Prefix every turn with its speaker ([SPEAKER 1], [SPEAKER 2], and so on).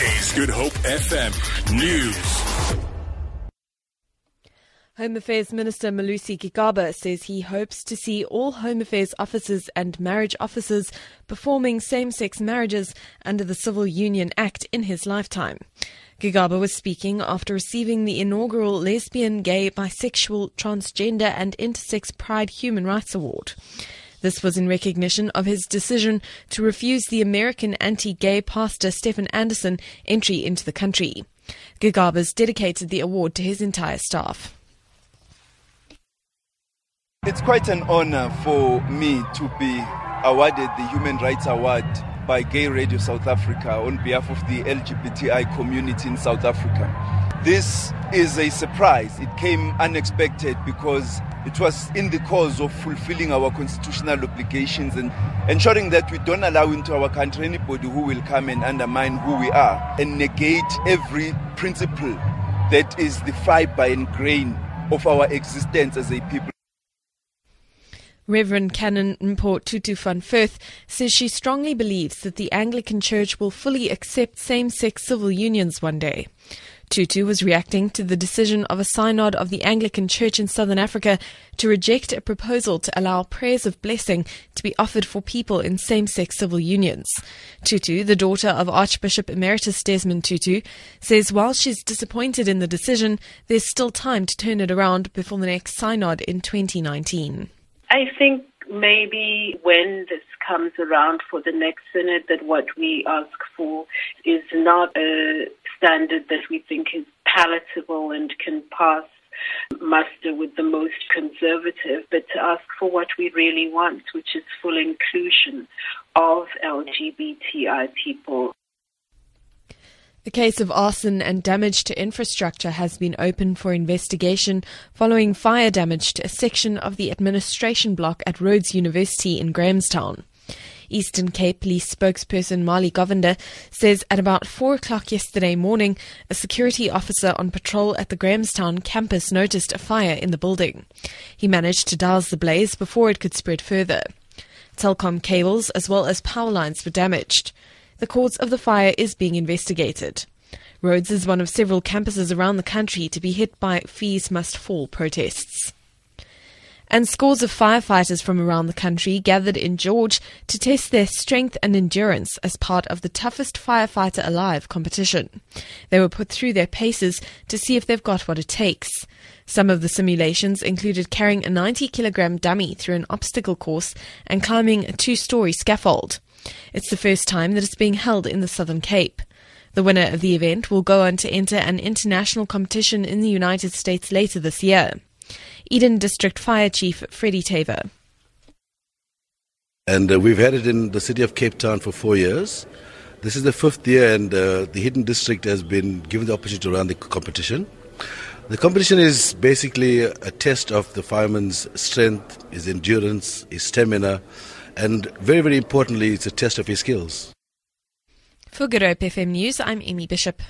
[SPEAKER 1] Is Good Hope FM News.
[SPEAKER 2] Home Affairs Minister Malusi Gigaba says he hopes to see all Home Affairs officers and marriage officers performing same sex marriages under the Civil Union Act in his lifetime. Gigaba was speaking after receiving the inaugural Lesbian, Gay, Bisexual, Transgender and Intersex Pride Human Rights Award. This was in recognition of his decision to refuse the American anti gay pastor Steven Anderson entry into the country. Gigaba's dedicated the award to his entire staff.
[SPEAKER 3] It's quite an honor for me to be awarded the Human Rights Award by Gay Radio South Africa on behalf of the LGBTI community in South Africa. This is a surprise. It came unexpected because it was in the cause of fulfilling our constitutional obligations and ensuring that we don't allow into our country anybody who will come and undermine who we are and negate every principle that is the fiber and grain of our existence as a people.
[SPEAKER 2] Reverend Canon Mpho Tutu van Furth says she strongly believes that the Anglican Church will fully accept same sex civil unions one day. Tutu was reacting to the decision of a synod of the Anglican Church in Southern Africa to reject a proposal to allow prayers of blessing to be offered for people in same sex civil unions. Tutu, the daughter of Archbishop Emeritus Desmond Tutu, says while she's disappointed in the decision, there's still time to turn it around before the next synod in 2019.
[SPEAKER 4] I think maybe when this comes around for the next synod, that what we ask for is not a standard that we think is palatable and can pass muster with the most conservative, but to ask for what we really want, which is full inclusion of LGBTI people.
[SPEAKER 2] The case of arson and damage to infrastructure has been open for investigation following fire damage to a section of the administration block at Rhodes University in Grahamstown. Eastern Cape Police spokesperson Mali Govender says at about 4 o'clock yesterday morning, a security officer on patrol at the Grahamstown campus noticed a fire in the building. He managed to douse the blaze before it could spread further. Telkom cables as well as power lines were damaged. The cause of the fire is being investigated. Rhodes is one of several campuses around the country to be hit by fees must fall protests. And scores of firefighters from around the country gathered in George to test their strength and endurance as part of the toughest firefighter alive competition. They were put through their paces to see if they've got what it takes. Some of the simulations included carrying a 90 kilogram dummy through an obstacle course and climbing a two story scaffold. It's the first time that it's being held in the Southern Cape. The winner of the event will go on to enter an international competition in the United States later this year. Eden District Fire Chief Freddie Taver.
[SPEAKER 5] And uh, we've had it in the city of Cape Town for four years. This is the fifth year, and uh, the Eden District has been given the opportunity to run the competition. The competition is basically a test of the fireman's strength, his endurance, his stamina, and very, very importantly, it's a test of his skills.
[SPEAKER 2] For Good Hope FM News, I'm Amy Bishop.